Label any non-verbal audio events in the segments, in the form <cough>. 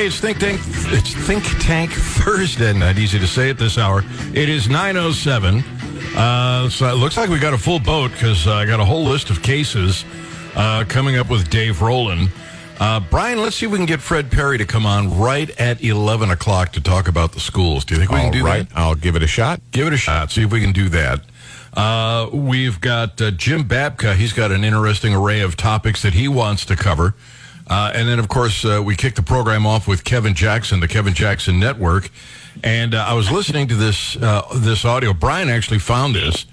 Hey, it's Think Tank. It's Think Tank Thursday. Not easy to say at this hour. It is nine oh seven. Uh, so it looks like we got a full boat because uh, I got a whole list of cases uh, coming up with Dave Roland. Uh, Brian, let's see if we can get Fred Perry to come on right at eleven o'clock to talk about the schools. Do you think we All can do right, that? I'll give it a shot. Give it a shot. See if we can do that. Uh, we've got uh, Jim Babka. He's got an interesting array of topics that he wants to cover. Uh, and then, of course, uh, we kick the program off with Kevin Jackson, the Kevin Jackson Network. And uh, I was listening to this uh, this audio. Brian actually found this,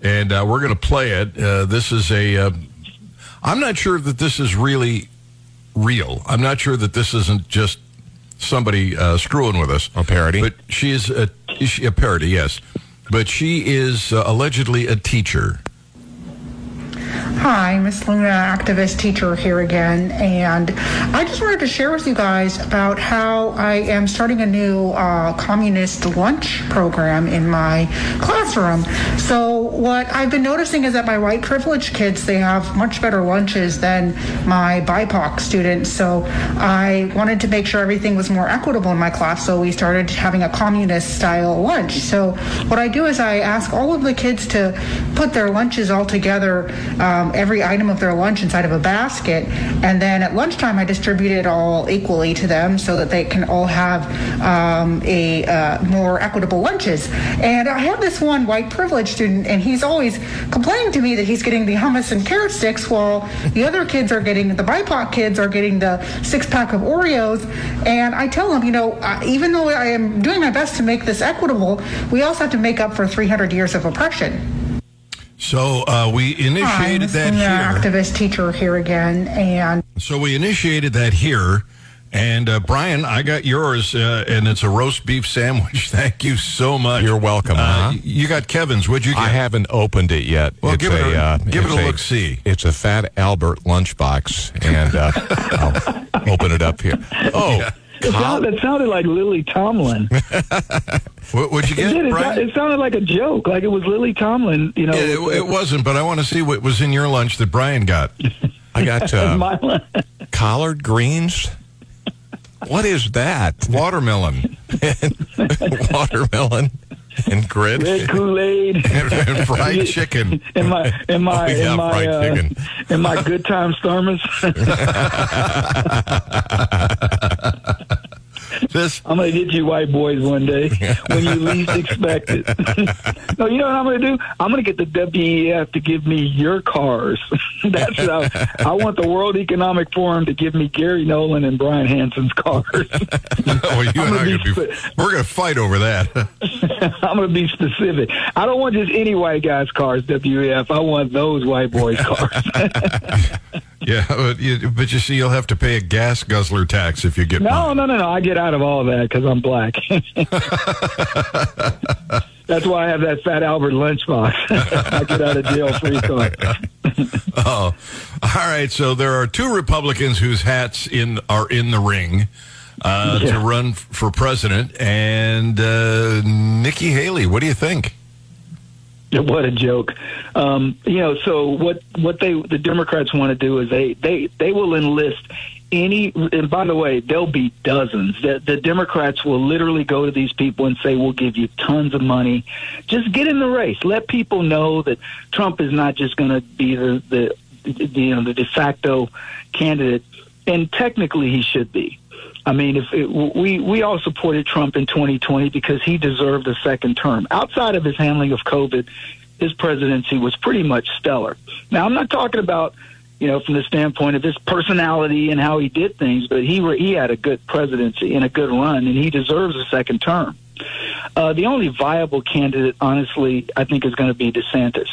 and uh, we're going to play it. Uh, this is a. Uh, I'm not sure that this is really real. I'm not sure that this isn't just somebody uh, screwing with us. A parody? But she is a, is she a parody, yes. But she is uh, allegedly a teacher. Hi, Miss Luna, activist teacher here again, and I just wanted to share with you guys about how I am starting a new uh, communist lunch program in my classroom. So what I've been noticing is that my white privileged kids they have much better lunches than my BIPOC students. So I wanted to make sure everything was more equitable in my class. So we started having a communist style lunch. So what I do is I ask all of the kids to put their lunches all together. Um, every item of their lunch inside of a basket. And then at lunchtime, I distribute it all equally to them so that they can all have um, a uh, more equitable lunches. And I have this one white privileged student, and he's always complaining to me that he's getting the hummus and carrot sticks while the other kids are getting, the BIPOC kids are getting the six pack of Oreos. And I tell him, you know, even though I am doing my best to make this equitable, we also have to make up for 300 years of oppression. So uh, we Hi, initiated Miss that Luna, here. activist teacher here again, and So we initiated that here. And uh, Brian, I got yours, uh, and it's a roast beef sandwich. <laughs> Thank you so much. You're welcome. Uh, huh? You got Kevin's. What'd you get? I haven't opened it yet. Well, it's give it a- uh, give it it's a look-see. It's a Fat Albert lunchbox, and uh, <laughs> I'll open it up here. Oh, It, sound, it sounded like Lily Tomlin. <laughs> What, what'd you It, get, did. It, Brian? it sounded like a joke, like it was Lily Tomlin. You know, Yeah, it, it wasn't, but I want to see what was in your lunch that Brian got. <laughs> I got uh, my- collard greens. What is that? Watermelon <laughs> Watermelon and grits, red Kool Aid. and, and fried chicken. In my in my Oh, yeah, in my fried uh, chicken. in my good times thermos. This I'm gonna get you white boys one day <laughs> when you least expect it. <laughs> no, you know what I'm gonna do? I'm gonna get the WEF to give me your cars. <laughs> That's what I, I want the World Economic Forum to give me Gary Nolan and Brian Hanson's cars. well, you and I be we're going to fight over that. I'm gonna be specific. I don't want just any white guy's cars, WEF. I want those white boys' cars. Yeah, but you, but you see, you'll have to pay a gas guzzler tax if you get no, mine. no, no, no. I get out of all that because I'm black. <laughs> That's why I have that Fat Albert lunchbox. <laughs> I get out of jail free card. <laughs> Oh, all right. So there are two Republicans whose hats in are in the ring uh, to run for president, and uh, Nikki Haley. What do you think? <laughs> What a joke. Um, you know, so what what they the Democrats want to do is they they they will enlist any and by the way, there'll be dozens. The the Democrats will literally go to these people and say, We'll give you tons of money. Just get in the race. Let people know that Trump is not just gonna be the the, the you know the de facto candidate and technically he should be. I mean, if it, we we all supported Trump in 2020 because he deserved a second term. Outside of his handling of COVID, his presidency was pretty much stellar. Now, I'm not talking about you know from the standpoint of his personality and how he did things, but he he had a good presidency and a good run, and he deserves a second term. Uh, the only viable candidate, honestly, I think is going to be DeSantis,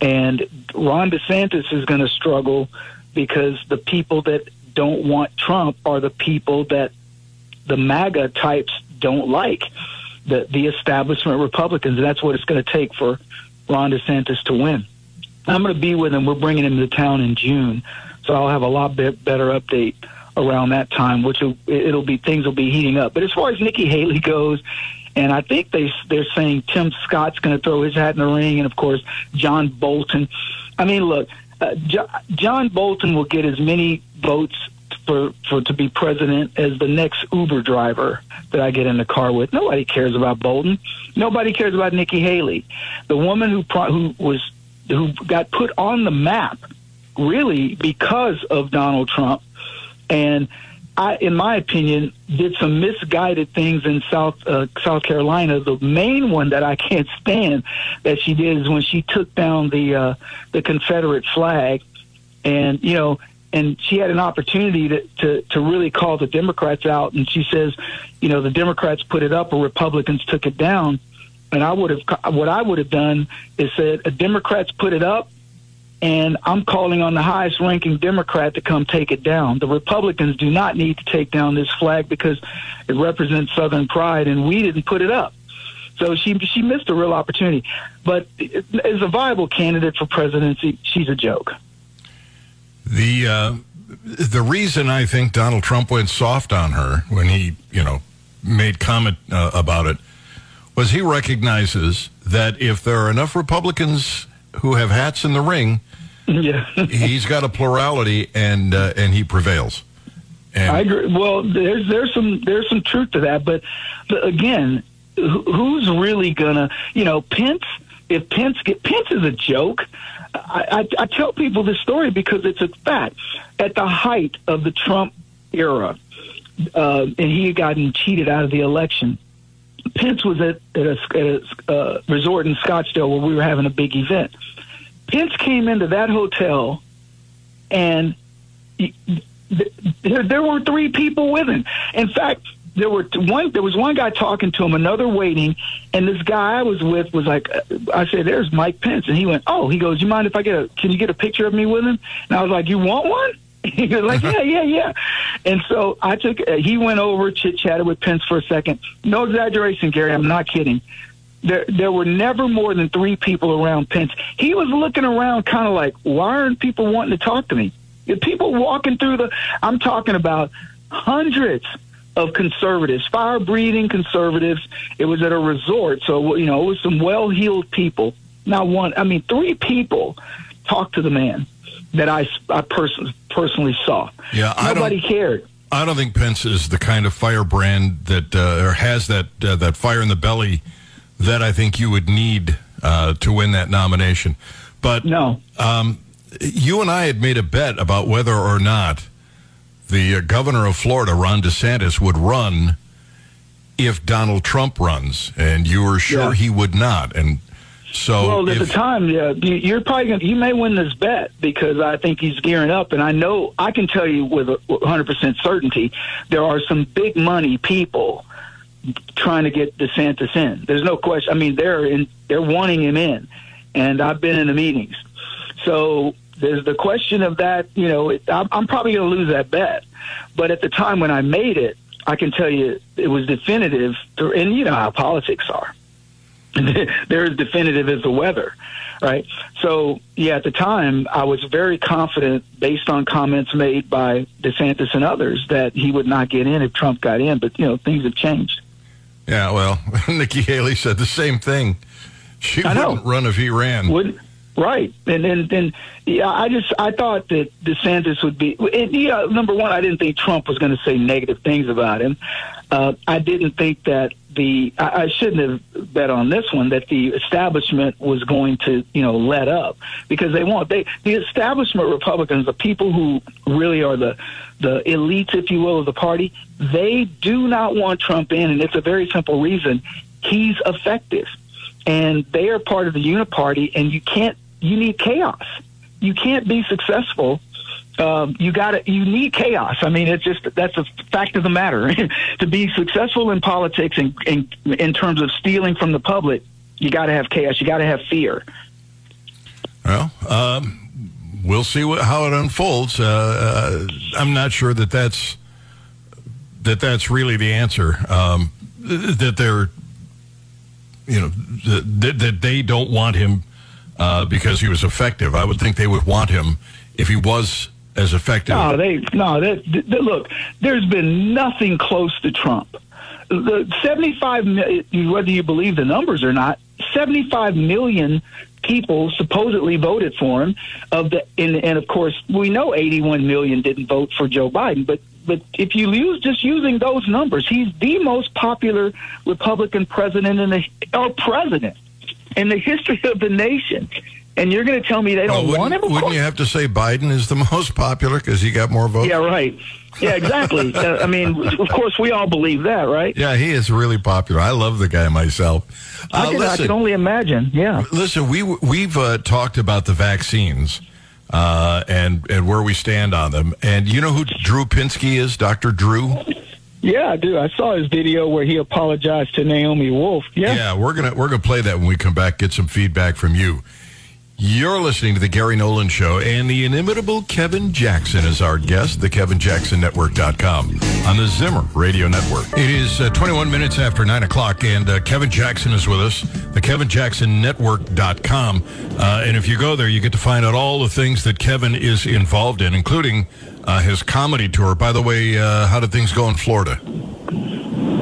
and Ron DeSantis is going to struggle because the people that don't want Trump are the people that the MAGA types don't like, the the establishment Republicans. And that's what it's going to take for Ron DeSantis to win. I'm going to be with him. We're bringing him to town in June, so I'll have a lot bit better update around that time, which will, it'll be things will be heating up. But as far as Nikki Haley goes, and I think they they're saying Tim Scott's going to throw his hat in the ring, and of course John Bolton. I mean, look, uh, jo- John Bolton will get as many votes for, for to be president as the next Uber driver that I get in the car with. Nobody cares about Bolton. Nobody cares about Nikki Haley, the woman who pro- who was who got put on the map really because of Donald Trump, and I, in my opinion, did some misguided things in South uh, South Carolina. The main one that I can't stand that she did is when she took down the uh, the Confederate flag, and you know, and she had an opportunity to, to to really call the Democrats out, and she says, you know, the Democrats put it up, or Republicans took it down. And I would have what I would have done is said, Democrats put it up, and I'm calling on the highest ranking Democrat to come take it down. The Republicans do not need to take down this flag because it represents Southern pride, and we didn't put it up. So she she missed a real opportunity. But as a viable candidate for presidency, she's a joke. The uh, the reason I think Donald Trump went soft on her when he you know made comment uh, about it was he recognizes that if there are enough Republicans who have hats in the ring, <laughs> yeah, he's got a plurality and uh, and he prevails. And I agree. Well, there's there's some there's some truth to that, but, but again, who's really gonna you know Pence? If Pence get Pence is a joke. I, I, I tell people this story because it's a fact. At the height of the Trump era, uh, and he had gotten cheated out of the election. Pence was at, at a, at a uh, resort in Scottsdale where we were having a big event. Pence came into that hotel, and he, there, there were three people with him. In fact, there were one. There was one guy talking to him, another waiting, and this guy I was with was like, I said, "There's Mike Pence," and he went, "Oh," he goes, "You mind if I get a? Can you get a picture of me with him?" And I was like, "You want one?" <laughs> He was like, yeah, yeah, yeah. And so I took, uh, he went over, chit chatted with Pence for a second. No exaggeration, Gary. I'm not kidding. There, there were never more than three people around Pence. He was looking around kind of like, why aren't people wanting to talk to me? If people walking through the, I'm talking about hundreds of conservatives, fire breathing conservatives. It was at a resort. So, you know, it was some well heeled people. Not one, I mean, three people talked to the man that I, I person, personally saw. Yeah, I nobody cared. I don't think Pence is the kind of firebrand that uh, or has that uh, that fire in the belly that I think you would need uh, to win that nomination. But no, um, you and I had made a bet about whether or not the uh, governor of Florida, Ron DeSantis, would run if Donald Trump runs, and you were sure Yeah. he would not. And so, Well, at if- the time, yeah, you- you're probably gonna, you may win this bet because I think he's gearing up, and I know I can tell you with a 100 percent certainty there are some big money people trying to get DeSantis in. There's no question. I mean, they're in, they're wanting him in, and I've been in the meetings. So there's the question of that. You know, it, I'm, I'm probably going to lose that bet, but at the time when I made it, I can tell you it was definitive. And you know how politics are. <laughs> they're as definitive as the weather, right? So, yeah, at the time, I was very confident, based on comments made by DeSantis and others, that he would not get in if Trump got in. But you know, things have changed. yeah, well, <laughs> Nikki Haley said the same thing. She I wouldn't run if he ran. Would right, and then then yeah, I just I thought that DeSantis would be. Yeah, number one, I didn't think Trump was going to say negative things about him. Uh, I didn't think that the I, I shouldn't have bet on this one that the establishment was going to you know let up because they won't. They the establishment Republicans, the people who really are the the elites, if you will, of the party, they do not want Trump in, and it's a very simple reason. He's effective and they are part of the uniparty and you can't you need chaos you can't be successful um, you got to you need chaos i mean it's just that's a fact of the matter <laughs> to be successful in politics and in, in terms of stealing from the public you got to have chaos you got to have fear Well, um, we'll see what, how it unfolds. Uh, uh, I'm not sure that that's that that's really the answer. Um, that they're, you know, that, that they don't want him uh, because he was effective. I would think they would want him if he was as effective. No, they no. They, they, look, there's been nothing close to Trump. The 75 million, whether you believe the numbers or not, 75 million people supposedly voted for him. Of the and, and of course we know 81 million didn't vote for Joe Biden, but but if you use just using those numbers, he's the most popular Republican president in the or president in the history of the nation. And you're going to tell me they don't Well, want him? wouldn't, Of wouldn't course- you have to say Biden is the <laughs> most popular because he got more votes? Yeah, right. Yeah, exactly. <laughs> uh, I mean, of course, we all believe that, right? Yeah, he is really popular. I love the guy myself. I, Uh, can, I can only imagine. Yeah. listen, we we've uh, talked about the vaccines uh, and and where we stand on them. And you know who Drew Pinsky is, Doctor Drew? Yeah, I do. I saw his video where he apologized to Naomi Wolf. Yeah. Yeah, we're gonna we're gonna play that when we come back. Get some feedback from you. You're listening to the Gary Nolan Show, and the inimitable Kevin Jackson is our guest. The KevinJacksonNetwork.com on the Zimmer Radio Network. It is uh, 21 minutes after 9 o'clock, and uh, Kevin Jackson is with us. The KevinJacksonNetwork.com. Uh, and if you go there, you get to find out all the things that Kevin is involved in, including uh, his comedy tour. By the way, uh, how did things go in Florida?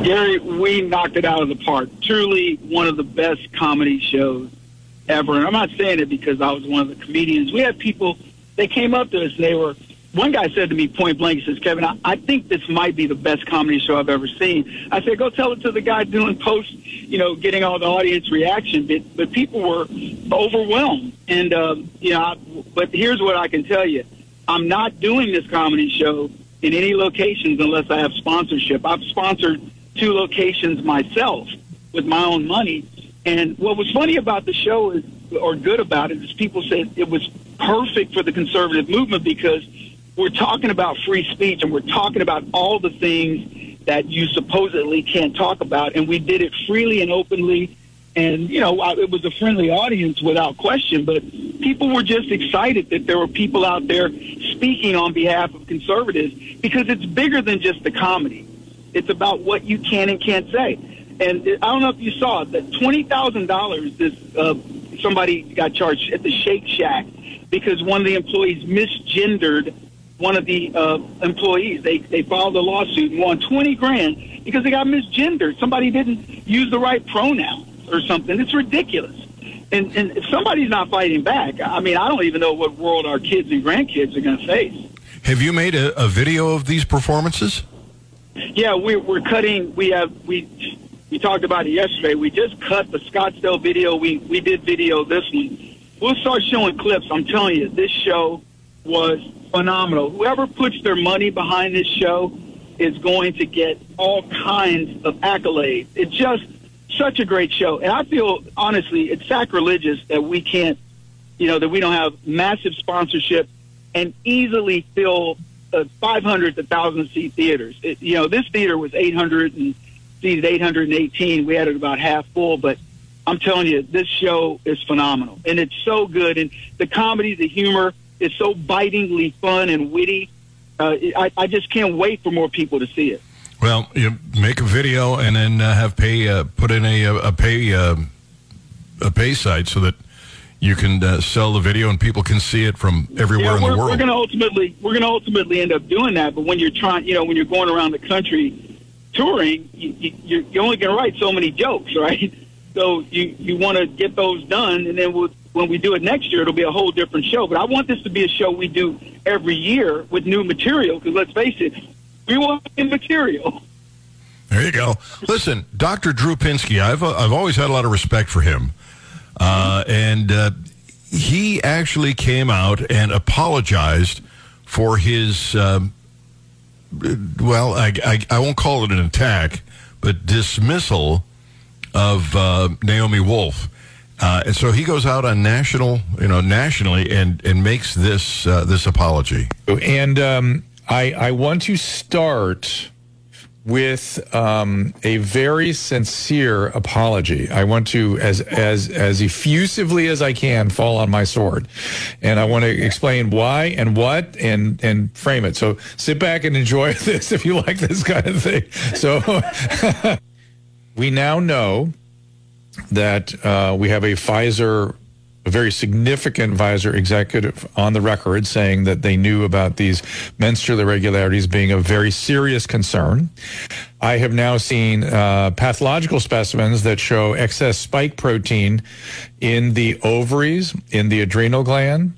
Gary, we knocked it out of the park. Truly one of the best comedy shows ever. And I'm not saying it because I was one of the comedians. We had people, they came up to us they were, one guy said to me point blank, he says, Kevin, I, I think this might be the best comedy show I've ever seen. I said, go tell it to the guy doing post, you know, getting all the audience reaction. But, but people were overwhelmed. And, um, you know, I, but here's what I can tell you. I'm not doing this comedy show in any locations unless I have sponsorship. I've sponsored two locations myself with my own money. And what was funny about the show is, or good about it, is people said it was perfect for the conservative movement because we're talking about free speech and we're talking about all the things that you supposedly can't talk about. And we did it freely and openly. And, you know, it was a friendly audience without question, but people were just excited that there were people out there speaking on behalf of conservatives because it's bigger than just the comedy. It's about what you can and can't say. And I don't know if you saw that twenty thousand dollars. This uh, somebody got charged at the Shake Shack because one of the employees misgendered one of the uh, employees. They they filed a lawsuit and won twenty grand because they got misgendered. Somebody didn't use the right pronoun or something. It's ridiculous. And and if somebody's not fighting back, I mean, I don't even know what world our kids and grandkids are going to face. Have you made a, a video of these performances? Yeah, we're we're cutting. We have we we talked about it yesterday. We just cut the Scottsdale video. We we did video this one. We'll start showing clips. I'm telling you, this show was phenomenal. Whoever puts their money behind this show is going to get all kinds of accolades. It just such a great show, and I feel honestly, it's sacrilegious that we can't, you know, that we don't have massive sponsorship and easily fill uh, 500 to 1,000 seat theaters. It, you know, this theater was 800 and seated 818. We had it about half full, but I'm telling you, this show is phenomenal, and it's so good. And the comedy, the humor is so bitingly fun and witty. Uh, I, I just can't wait for more people to see it. Well, you make a video and then uh, have pay uh, put in a a pay uh, a pay site so that you can uh, sell the video and people can see it from everywhere yeah, in the world. we're going to ultimately we're going to ultimately end up doing that. But when you're trying, you know, when you're going around the country touring, you, you, you're, you're only going to write so many jokes, <laughs> right? So you you want to get those done, and then we'll, when we do it next year, it'll be a whole different show. But I want this to be a show we do every year with new material. Because let's face it, we want new material. There you go. Listen, Dr. Drew Pinsky, I've uh, I've always had a lot of respect for him, uh, and uh, he actually came out and apologized for his. Um, well, I, I I won't call it an attack, but dismissal of uh, Naomi Wolf. Uh, and so he goes out on national, you know, nationally, and and makes this uh, this apology. And um, I, I want to start with um, a very sincere apology. I want to, as as as effusively as I can, fall on my sword, and I want to explain why and what and and frame it. So sit back and enjoy <laughs> this if you like this kind of thing. So <laughs> we now know that uh, we have a Pfizer a very significant Pfizer executive on the record saying that they knew about these menstrual irregularities being a very serious concern. I have now seen uh, pathological specimens that show excess spike protein in the ovaries, in the adrenal gland.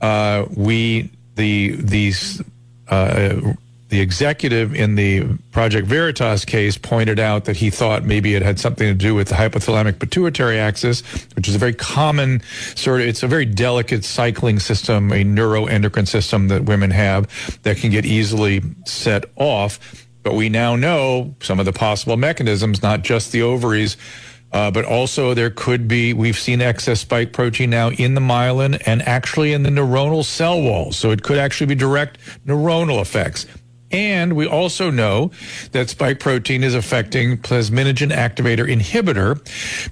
Uh, we the these uh, the executive in the Project Veritas case pointed out that he thought maybe it had something to do with the hypothalamic pituitary axis, which is a very common sort of, it's a very delicate cycling system, a neuroendocrine system that women have that can get easily set off. But we now know some of the possible mechanisms, not just the ovaries, uh, but also there could be, we've seen excess spike protein now in the myelin and actually in the neuronal cell walls. So it could actually be direct neuronal effects. And we also know that spike protein is affecting plasminogen activator inhibitor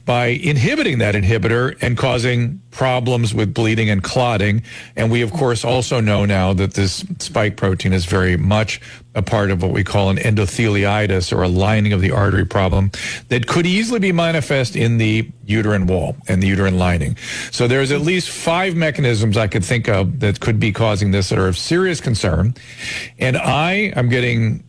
by inhibiting that inhibitor and causing problems with bleeding and clotting. And we, of course, also know now that this spike protein is very much a part of what we call an endotheliitis or a lining of the artery problem that could easily be manifest in the uterine wall and the uterine lining. So there's at least five mechanisms I could think of that could be causing this that are of serious concern. And I am getting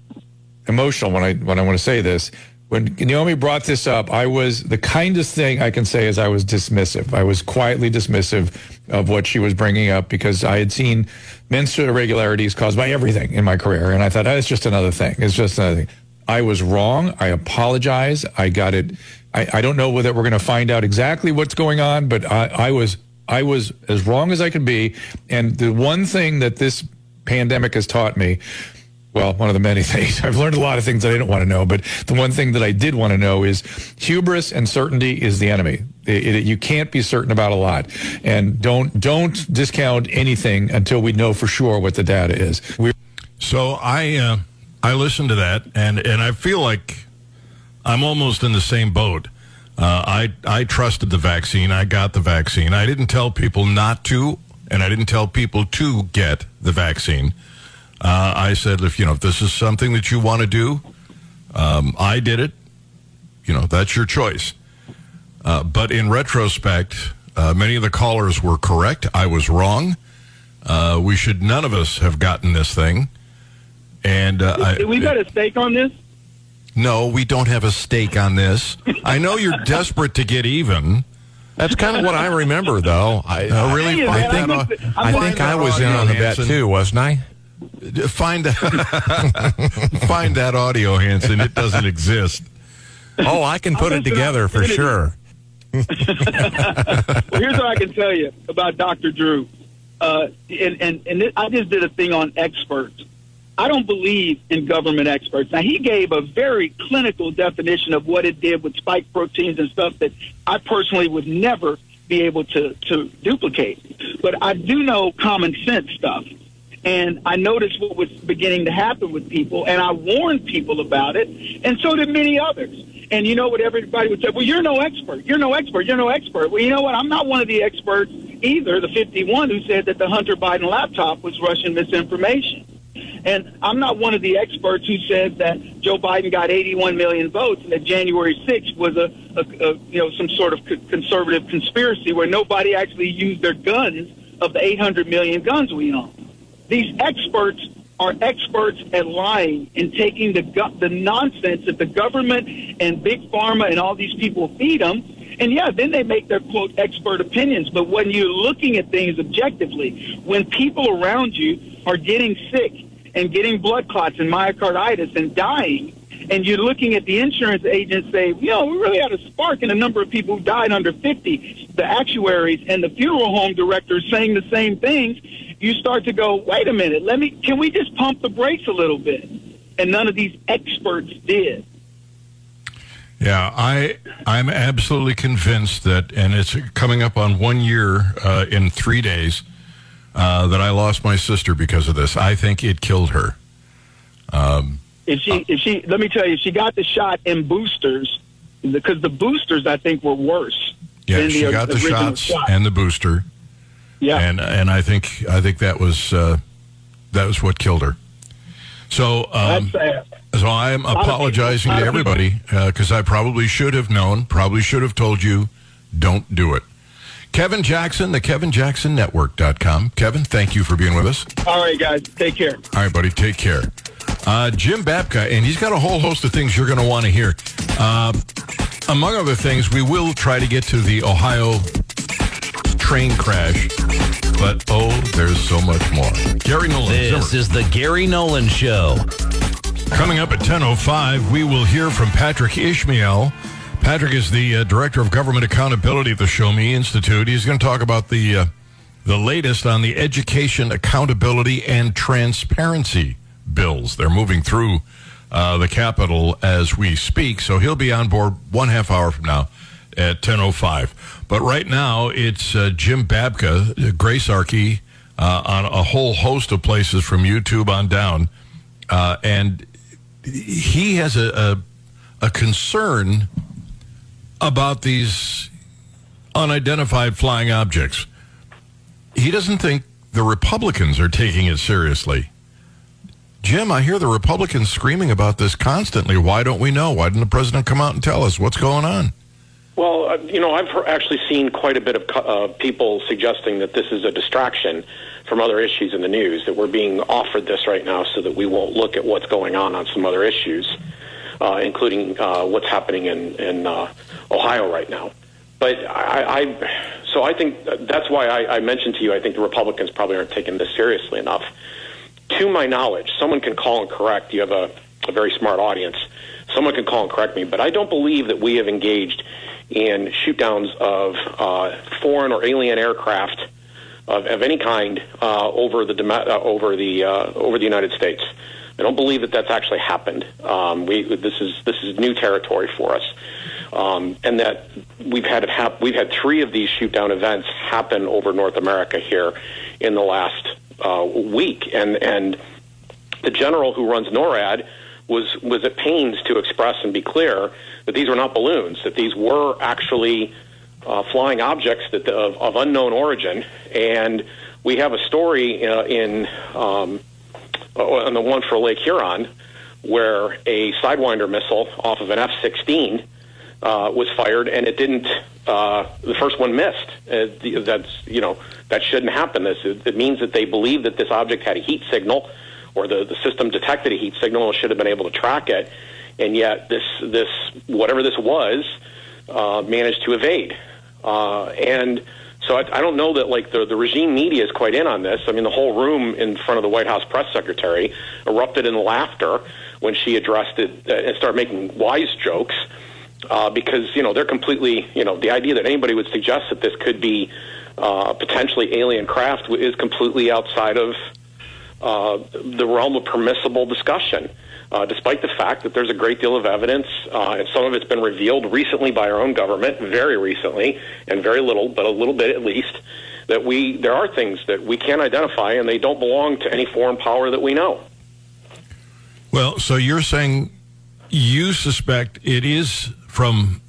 emotional when I when I want to say this when Naomi brought this up, I was the kindest thing I can say is I was dismissive. I was quietly dismissive of what she was bringing up because I had seen menstrual irregularities caused by everything in my career, and I thought oh, it's just another thing. It's just another thing. I was wrong. I apologize. I got it. I, I don't know whether we're going to find out exactly what's going on, but I, I was I was as wrong as I could be. And the one thing that this pandemic has taught me well, one of the many <laughs> things. I've learned a lot of things that I didn't want to know, but the one thing that I did want to know is hubris and certainty is the enemy. It, it, you can't be certain about a lot, and don't don't discount anything until we know for sure what the data is. We're- so I uh, I listened to that, and and I feel like I'm almost in the same boat. Uh, I I trusted the vaccine. I got the vaccine. I didn't tell people not to, and I didn't tell people to get the vaccine. Uh, I said, if you know, if this is something that you want to do, um, I did it. You know, that's your choice. Uh, but in retrospect, uh, many of the callers were correct. I was wrong. Uh, we should none of us have gotten this thing. And uh, did we got a stake on this? No, we don't have a stake on this. I know you're <laughs> desperate to get even. That's kind of what I remember, though. I, uh, really, I think, I, think I was in on the bet too, wasn't I? Find that, <laughs> find that audio, Hanson. It doesn't exist. Oh, I can put it together for sure. well, here's what I can tell you about Dr. Drew. Uh, and and, and I just did a thing on experts. I don't believe in government experts. Now, he gave a very clinical definition of what it did with spike proteins and stuff that I personally would never be able to, to duplicate. But I do know common sense stuff. And I noticed what was beginning to happen with people, and I warned people about it, and so did many others. And you know what everybody would say? Well, you're no expert. You're no expert. You're no expert. Well, you know what? I'm not one of the experts either, the 51 who said that the Hunter Biden laptop was Russian misinformation. And I'm not one of the experts who said that Joe Biden got 81 million votes and that January 6th was a, a, a you know some sort of conservative conspiracy where nobody actually used their guns of the 800 million guns we own. These experts are experts at lying and taking the the nonsense that the government and big pharma and all these people feed them. And yeah, then they make their quote expert opinions. But when you're looking at things objectively, when people around you are getting sick and getting blood clots and myocarditis and dying, and you're looking at the insurance agents say, you know, we really had a spark in the number of people who died under 50. The actuaries and the funeral home directors saying the same things you start to go, wait a minute, let me, can we just pump the brakes a little bit? And none of these experts did. Yeah, I I'm absolutely convinced that, and it's coming up on one year uh, in three days uh, that I lost my sister because of this. I think it killed her. Um, if she, if she, let me tell you, she got the shot in boosters, because the boosters I think were worse. Yeah, she the, got the shots shot. and the booster. Yeah, and and I think I think that was uh, that was what killed her. So um, so I am apologizing to everybody because uh, I probably should have known, probably should have told you, don't do it. Kevin Jackson, the KevinJacksonNetwork.com. Kevin, thank you for being with us. All right, guys. Take care. All right, buddy. Take care. Uh, Jim Babka, and he's got a whole host of things you're going to want to hear. Uh, among other things, we will try to get to the Ohio train crash, but oh, there's so much more. Gary Nolan. This Zimmer. is the Gary Nolan Show. Coming up at 10.05, we will hear from Patrick Ishmael. Patrick is the uh, Director of Government Accountability at the Show Me Institute. He's going to talk about the, uh, the latest on the education accountability and transparency bills. They're moving through uh, the Capitol as we speak, so he'll be on board one half hour from now at 10.05. But right now, it's uh, Jim Babka, Grace Archie, uh, on a whole host of places from YouTube on down. Uh, and he has a, a, a concern about these unidentified flying objects. He doesn't think the Republicans are taking it seriously. Jim, I hear the Republicans screaming about this constantly. Why don't we know? Why didn't the president come out and tell us what's going on? Well, uh, you know, I've actually seen quite a bit of uh, people suggesting that this is a distraction from other issues in the news, that we're being offered this right now so that we won't look at what's going on on some other issues, uh, including uh, what's happening in, in uh, Ohio right now. But I, I, so I think that's why I, I mentioned to you, I think the Republicans probably aren't taking this seriously enough. To my knowledge, someone can call and correct. You have a, a very smart audience. Someone can call and correct me, but I don't believe that we have engaged in shoot downs of uh, foreign or alien aircraft of, of any kind uh, over the uh, over the uh, over the United States. I don't believe that that's actually happened. Um, we this is this is new territory for us, um, and that we've had hap- we've had three of these shoot down events happen over North America here in the last uh, week, and and the general who runs NORAD was was at pains to express and be clear that these were not balloons, that these were actually uh, flying objects that of, of unknown origin, and we have a story uh, in um, on the one for Lake Huron where a Sidewinder missile off of an F-16 uh, was fired, and it didn't. Uh, the first one missed. Uh, the, that's you know that shouldn't happen. This it, it means that they believe that this object had a heat signal, or the the system detected a heat signal and should have been able to track it, and yet this this whatever this was uh, managed to evade. Uh, and so I, I don't know that like the the regime media is quite in on this. I mean, the whole room in front of the White House press secretary erupted in laughter when she addressed it uh, and started making wise jokes. Because you know they're completely you know the idea that anybody would suggest that this could be uh, potentially alien craft is completely outside of uh, the realm of permissible discussion. Uh, despite the fact that there's a great deal of evidence, uh, and some of it's been revealed recently by our own government, very recently, and very little, but a little bit at least, that we there are things that we can't identify, and they don't belong to any foreign power that we know. Well, so you're saying you suspect it is from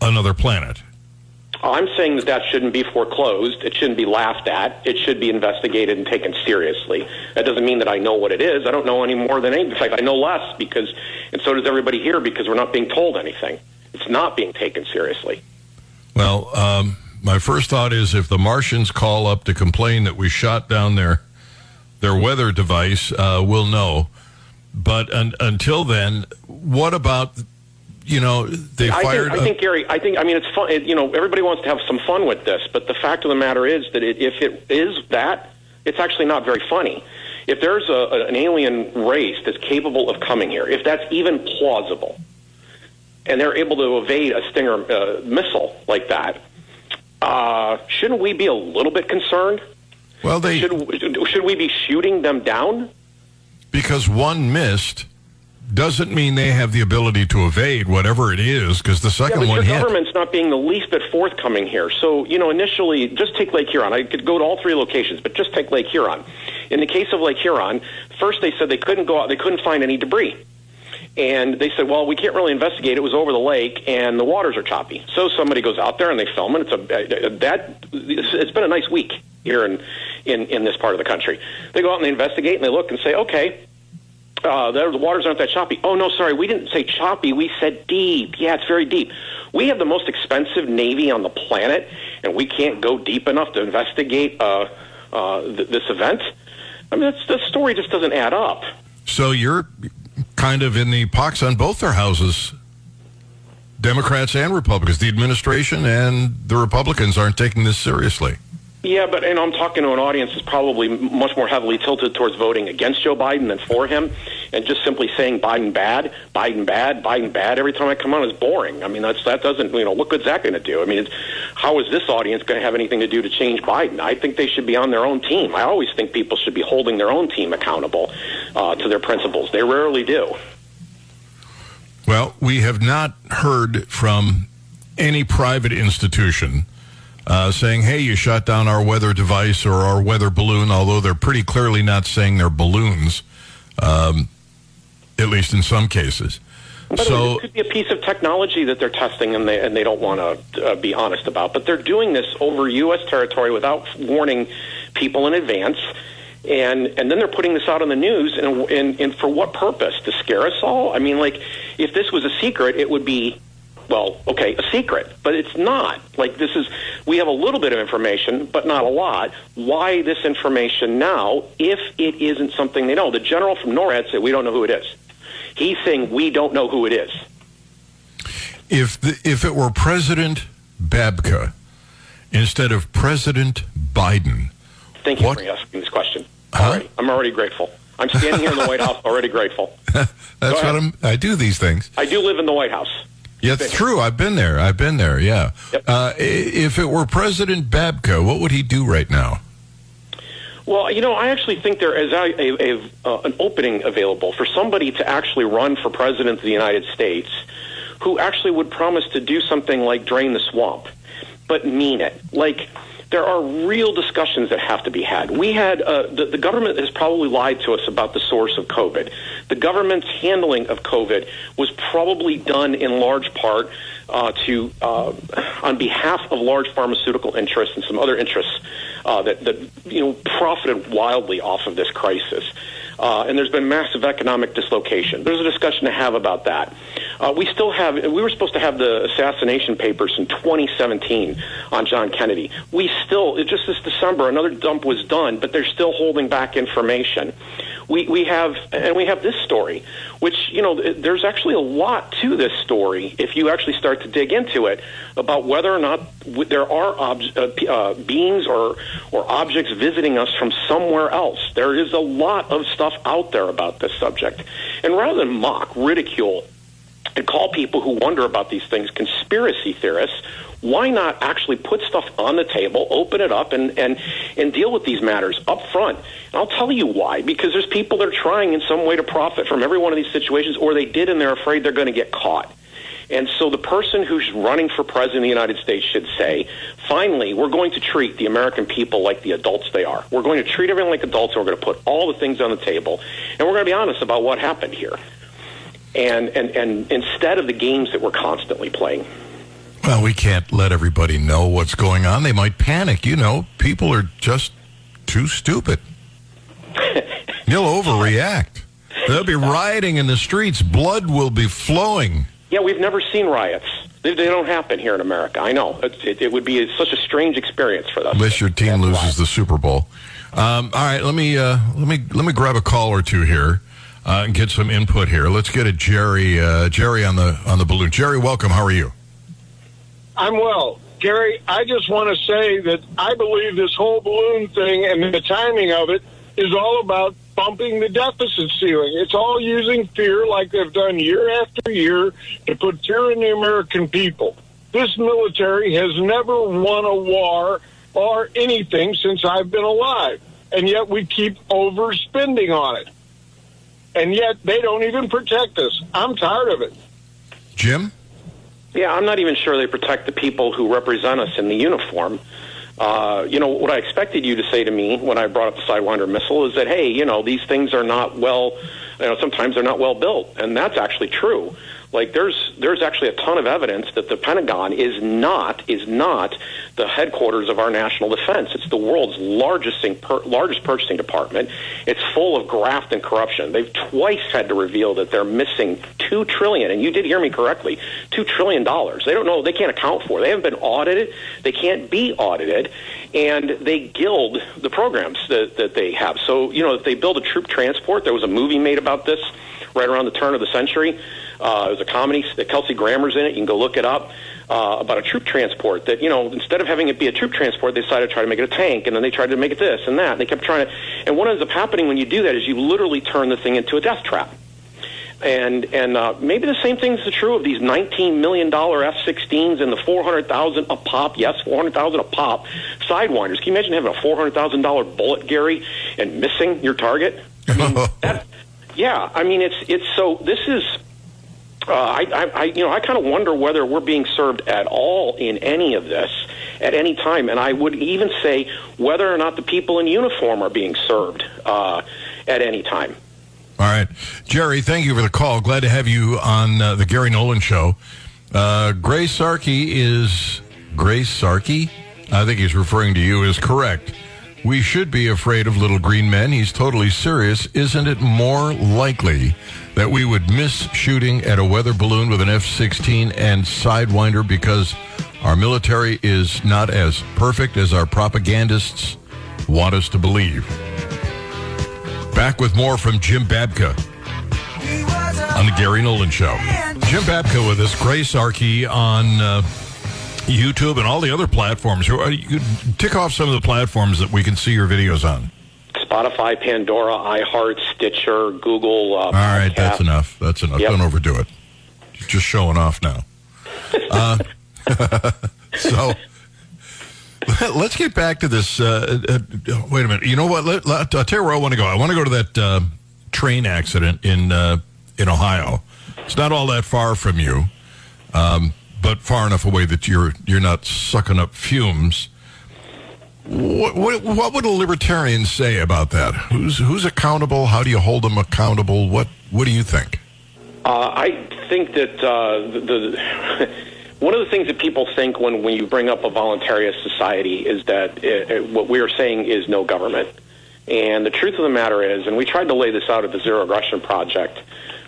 another planet. I'm saying that that shouldn't be foreclosed. It shouldn't be laughed at. It should be investigated and taken seriously. That doesn't mean that I know what it is. I don't know any more than any. In fact, I know less because, and so does everybody here because we're not being told anything. It's not being taken seriously. Well, um, my first thought is if the Martians call up to complain that we shot down their their weather device, uh, we'll know. But un- until then, what about you know, they I fired. Think, I think Gary. I think. I mean, it's fun. It, you know, everybody wants to have some fun with this, but the fact of the matter is that it, if it is that, it's actually not very funny. If there's a, an alien race that's capable of coming here, if that's even plausible, and they're able to evade a Stinger uh, missile like that, uh, shouldn't we be a little bit concerned? Well, they should. Should we be shooting them down? Because one missed doesn't mean they have the ability to evade whatever it is because the second yeah, but one your hit. government's not being the least bit forthcoming here. So, you know, initially, just take Lake Huron. I could go to all three locations, but just take Lake Huron. In the case of Lake Huron, first they said they couldn't go out, they couldn't find any debris. And they said, well, we can't really investigate. It was over the lake, and the waters are choppy. So somebody goes out there and they film it. It's a uh, that. It's been a nice week here in in in this part of the country. They go out and they investigate and they look and say, okay, uh, the waters aren't that choppy. Oh no, sorry, we didn't say choppy. We said deep. Yeah, it's very deep. We have the most expensive navy on the planet, and we can't go deep enough to investigate uh, uh, th- this event. I mean, the story just doesn't add up. So you're kind of in the pox on both their houses, Democrats and Republicans. The administration and the Republicans aren't taking this seriously. Yeah, but and I'm talking to an audience that's probably much more heavily tilted towards voting against Joe Biden than for him, and just simply saying Biden bad, Biden bad, Biden bad every time I come on is boring. I mean, that's that doesn't you know what good's that going to do? I mean, it's, how is this audience going to have anything to do to change Biden? I think they should be on their own team. I always think people should be holding their own team accountable uh, to their principles. They rarely do. Well, we have not heard from any private institution uh, saying, hey, you shot down our weather device or our weather balloon, although they're pretty clearly not saying they're balloons, um, at least in some cases. But so, it could be a piece of technology that they're testing and they, and they don't want to uh, be honest about. But they're doing this over U.S. territory without warning people in advance. And, and then they're putting this out on the news, and, and, and for what purpose? To scare us all? I mean, like, if this was a secret, it would be well, okay, a secret, but it's not. Like this is, we have a little bit of information, but not a lot. Why this information now if it isn't something they know? The general from NORAD said, we don't know who it is. He's saying we don't know who it is. If, the, if it were President Babka instead of President Biden. Thank you what? for asking this question. Huh? Already. I'm already grateful. I'm standing here in the White House already grateful. <laughs> That's what I'm, I do these things. I do live in the White House. Yeah, it's true. I've been there. I've been there. Yeah. Yep. Uh, if it were President Babka, what would he do right now? Well, you know, I actually think there is a, a, a uh, an opening available for somebody to actually run for president of the United States, who actually would promise to do something like drain the swamp, but mean it. Like there are real discussions that have to be had. We had uh, the, the government has probably lied to us about the source of COVID. The government's handling of COVID was probably done in large part uh, to uh, on behalf of large pharmaceutical interests and some other interests uh, that, that you know profited wildly off of this crisis. Uh, and there's been massive economic dislocation. There's a discussion to have about that. Uh, we still have, we were supposed to have the assassination papers in 2017 on John Kennedy. We still, just this December, another dump was done, but they're still holding back information. We, we have, and we have this story, which, you know, there's actually a lot to this story if you actually start to dig into it about whether or not there are ob- uh, uh, beings or, or objects visiting us from somewhere else. There is a lot of stuff out there about this subject. And rather than mock, ridicule, and call people who wonder about these things conspiracy theorists, why not actually put stuff on the table, open it up, and, and, and deal with these matters up front? And I'll tell you why. Because there's people that are trying in some way to profit from every one of these situations, or they did and they're afraid they're going to get caught. And so the person who's running for president of the United States should say, finally, we're going to treat the American people like the adults they are. We're going to treat everyone like adults, and we're going to put all the things on the table, and we're going to be honest about what happened here and, and, and instead of the games that we're constantly playing. Well, we can't let everybody know what's going on. They might panic. You know, people are just too stupid. <laughs> They'll overreact. They'll be rioting in the streets. Blood will be flowing. Yeah, we've never seen riots. They, they don't happen here in America. I know. It, it, it would be a, such a strange experience for them. Unless your team loses why. the Super Bowl. Um, all right, let me uh, let me let me grab a call or two here uh, and get some input here. Let's get a Jerry. Uh, Jerry on the on the balloon. Jerry, welcome. How are you? I'm well. Gary, I just want to say that I believe this whole balloon thing and the timing of it is all about bumping the deficit ceiling. It's all using fear, like they've done year after year, to put fear in the American people. This military has never won a war or anything since I've been alive, and yet we keep overspending on it and yet they don't even protect us. I'm tired of it. Jim? Yeah, I'm not even sure they protect the people who represent us in the uniform. Uh, you know, what I expected you to say to me when I brought up the Sidewinder missile is that, hey, you know, these things are not well, you know, sometimes they're not well built. And that's actually true. Like there's there's actually a ton of evidence that the Pentagon is not is not the headquarters of our national defense. It's the world's largest largest purchasing department. It's full of graft and corruption. They've twice had to reveal that they're missing two trillion, and you did hear me correctly, two trillion dollars. They don't know. They can't account for. They haven't been audited. They can't be audited, and they gild the programs that that they have. So you know, if they build a troop transport, there was a movie made about this right around the turn of the century. Uh, there's a comedy that Kelsey Grammer's in it. You can go look it up. Uh, about a troop transport that you know instead of having it be a troop transport they decided to try to make it a tank and then they tried to make it this and that and they kept trying to and what ends up happening when you do that is you literally turn the thing into a death trap and and uh, maybe the same thing is true of these 19 million dollar F-16s and the 400,000 a pop yes 400,000 a pop sidewinders can you imagine having a 400,000 dollar bullet Gary and missing your target I mean, <laughs> that, yeah I mean it's it's so this is uh, I, I, I, you know, I kind of wonder whether we're being served at all in any of this at any time, and I would even say whether or not the people in uniform are being served uh, at any time. All right, Jerry, thank you for the call. Glad to have you on uh, the Gary Nolan Show. Uh, Grace Sarkey is Grace Sarkey. I think he's referring to you is correct. We should be afraid of little green men. He's totally serious. Isn't it more likely that we would miss shooting at a weather balloon with an F 16 and Sidewinder because our military is not as perfect as our propagandists want us to believe? Back with more from Jim Babka on the Gary Nolan Show. Jim Babka with us, Grace Arkey on. Uh, YouTube and all the other platforms. You tick off some of the platforms that we can see your videos on. Spotify, Pandora, iHeart, Stitcher, Google. Uh, all right, podcast. that's enough. That's enough. Yep. Don't overdo it. You're just showing off now. <laughs> uh, <laughs> so <laughs> let's get back to this. Uh, uh, wait a minute. You know what? Let, let, I'll tell you where I want to go. I want to go to that uh, train accident in uh, in Ohio. It's not all that far from you. Um, but far enough away that you're you're not sucking up fumes. What, what, what would a libertarian say about that? Who's who's accountable? How do you hold them accountable? What what do you think? Uh, I think that uh, the, the <laughs> one of the things that people think when, when you bring up a voluntarist society is that it, it, what we are saying is no government. And the truth of the matter is, and we tried to lay this out at the Zero Aggression Project,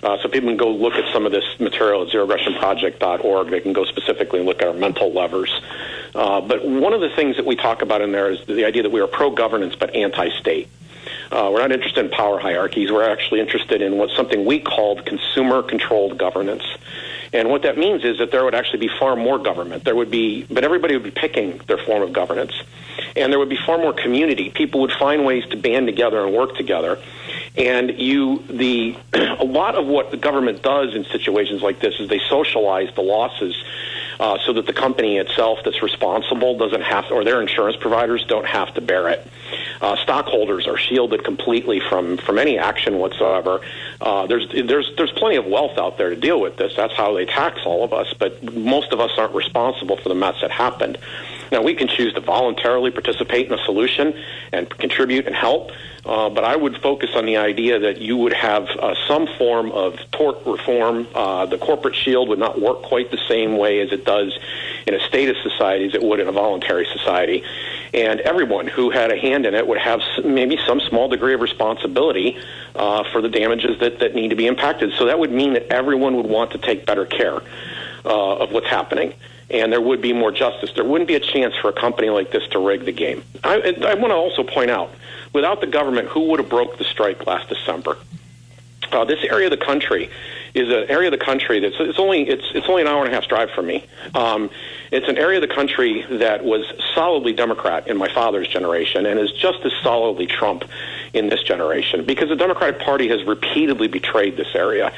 uh, so people can go look at some of this material at zeroaggressionproject.org. They can go specifically and look at our mental levers. Uh, but one of the things that we talk about in there is the idea that we are pro-governance but anti-state. Uh, we're not interested in power hierarchies. We're actually interested in what something we called consumer-controlled governance. And what that means is that there would actually be far more government. There would be, but everybody would be picking their form of governance. And there would be far more community. People would find ways to band together and work together. And you, the, <clears throat> a lot of what the government does in situations like this is they socialize the losses uh, so that the company itself that's responsible doesn't have or their insurance providers don't have to bear it. Uh, stockholders are shielded completely from from any action whatsoever. Uh, there's there's there's plenty of wealth out there to deal with this. That's how they tax all of us, but most of us aren't responsible for the mess that happened. Now, we can choose to voluntarily participate in a solution and contribute and help, uh, but I would focus on the idea that you would have uh, some form of tort reform. Uh, the corporate shield would not work quite the same way as it does in a status society as it would in a voluntary society. And everyone who had a hand in it would have maybe some small degree of responsibility uh, for the damages that, that need to be impacted. So that would mean that everyone would want to take better care uh, of what's happening and there would be more justice. There wouldn't be a chance for a company like this to rig the game. I, I want to also point out, without the government, who would have broke the strike last December? Uh, this area of the country is an area of the country that's it's only it's it's only an hour and a half drive from me. Um, it's an area of the country that was solidly Democrat in my father's generation and is just as solidly Trump in this generation because the Democratic Party has repeatedly betrayed this area,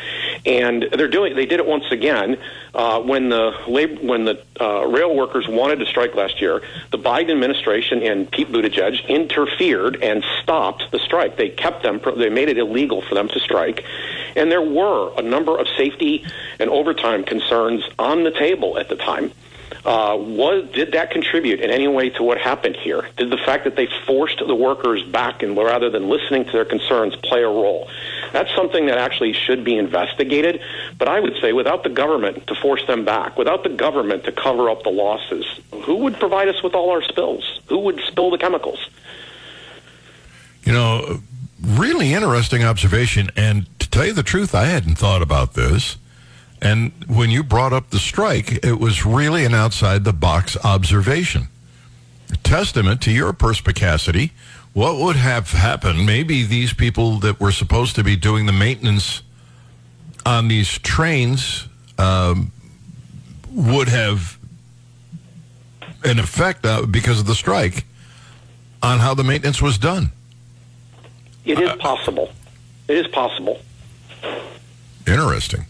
and they're doing. They did it once again uh, when the labor, when the uh, rail workers wanted to strike last year. The Biden administration and Pete Buttigieg interfered and stopped the strike. They kept them. They made it illegal for them to strike, and there were a number of safety and overtime concerns on the table at the time. Uh, was did that contribute in any way to what happened here? Did the fact that they forced the workers back and rather than listening to their concerns play a role? That's something that actually should be investigated. But I would say without the government to force them back, without the government to cover up the losses, who would provide us with all our spills? Who would spill the chemicals? You know, really interesting observation. And to tell you the truth, I hadn't thought about this. And when you brought up the strike, it was really an outside the box observation. A testament to your perspicacity. What would have happened? Maybe these people that were supposed to be doing the maintenance on these trains um, would have an effect uh, because of the strike on how the maintenance was done. It is possible. It is possible. Interesting.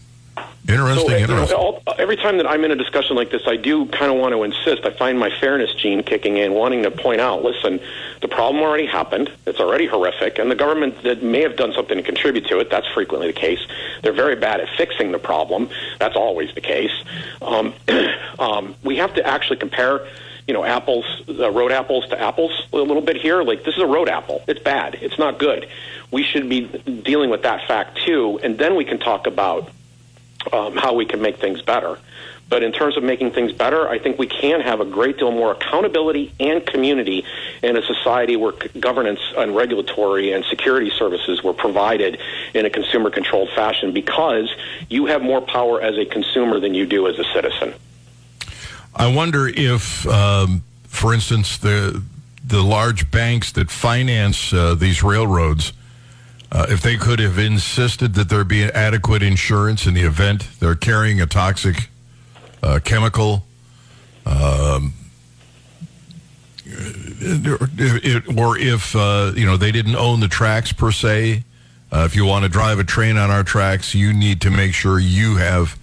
Interesting, So, uh, know, interesting. all- every time that I'm in a discussion like this, I do kind of want to insist. I find my fairness gene kicking in, wanting to point out, listen, the problem already happened. It's already horrific, and the government that may have done something to contribute to it. That's frequently the case. They're very bad at fixing the problem. That's always the case. Um, <clears throat> um, we have to actually compare. You know, apples, uh, road apples to apples a little bit here. Like, this is a road apple. It's bad. It's not good. We should be dealing with that fact, too, and then we can talk about um, how we can make things better. But in terms of making things better, I think we can have a great deal more accountability and community in a society where governance and regulatory and security services were provided in a consumer controlled fashion because you have more power as a consumer than you do as a citizen. I wonder if, um, for instance, the the large banks that finance uh, these railroads, uh, if they could have insisted that there be adequate insurance in the event they're carrying a toxic uh, chemical, um, or if uh, you know they didn't own the tracks per se. Uh, if you want to drive a train on our tracks, you need to make sure you have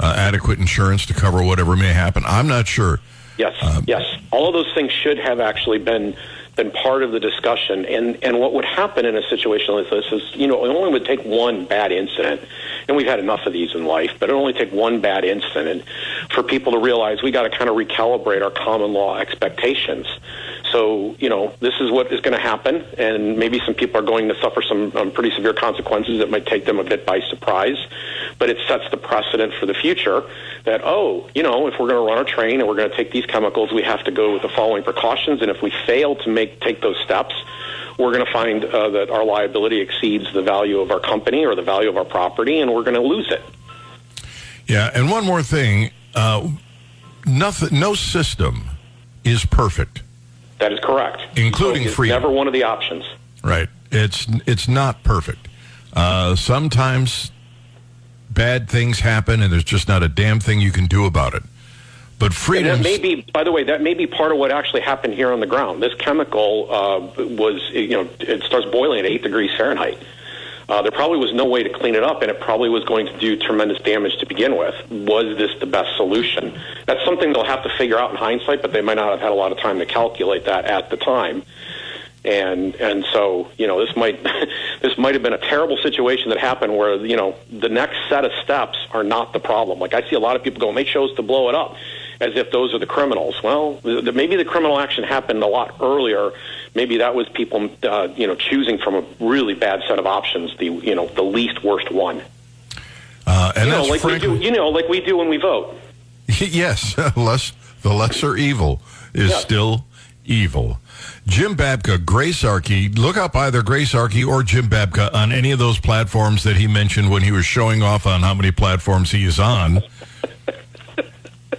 uh, adequate insurance to cover whatever may happen. I'm not sure. Yes, yes. All of those things should have actually been been part of the discussion. And and what would happen in a situation like this is, you know, it only would take one bad incident, and we've had enough of these in life, but it only take one bad incident for people to realize we got to kind of recalibrate our common law expectations. So, you know, this is what is going to happen, and maybe some people are going to suffer some um, pretty severe consequences that might take them a bit by surprise. But it sets the precedent for the future that, oh, you know, if we're going to run a train and we're going to take these chemicals, we have to go with the following precautions. And if we fail to make take those steps, we're going to find uh, that our liability exceeds the value of our company or the value of our property, and we're going to lose it. Yeah, and one more thing: uh, nothing, no system is perfect. That is correct. Including So freedom. Never one of the options. Right. It's it's not perfect. Uh, sometimes bad things happen, and there's just not a damn thing you can do about it. But And freedom. that may be, by the way, that may be part of what actually happened here on the ground. This chemical uh, was, you know, it starts boiling at eight degrees Fahrenheit. Uh, there probably was no way to clean it up, and it probably was going to do tremendous damage to begin with. Was this the best solution? That's something they'll have to figure out in hindsight, but they might not have had a lot of time to calculate that at the time. And and so you know this might <laughs> this might have been a terrible situation that happened where you know the next set of steps are not the problem. Like I see a lot of people go make shows to blow it up, as if those are the criminals. Well, the, the, maybe the criminal action happened a lot earlier. Maybe that was people uh, you know choosing from a really bad set of options, the you know the least worst one. uh, and you know, that's like frankly, we do. You know, like we do when we vote. <laughs> yes, <laughs> less the lesser evil is Yeah. still evil. Jim Babka, Grace Arkey. Look up either Grace Arkey or Jim Babka on any of those platforms that he mentioned when he was showing off on how many platforms he is on.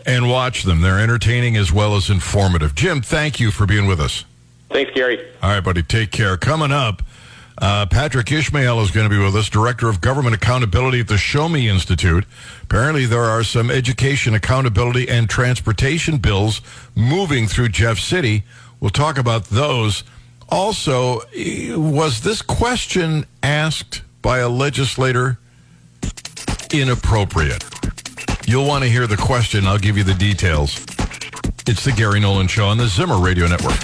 And watch them. They're entertaining as well as informative. Jim, thank you for being with us. Thanks, Gary. All right, buddy. Take care. Coming up, uh, Patrick Ishmael is going to be with us, Director of Government Accountability at the Show Me Institute. Apparently, there are some education, accountability, and transportation bills moving through Jeff City. We'll talk about those. Also, was this question asked by a legislator inappropriate? You'll want to hear the question. I'll give you the details. It's the Gary Nolan Show on the Zimmer Radio Network.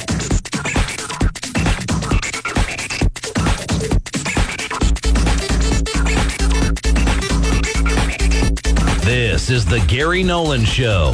This is the Gary Nolan Show.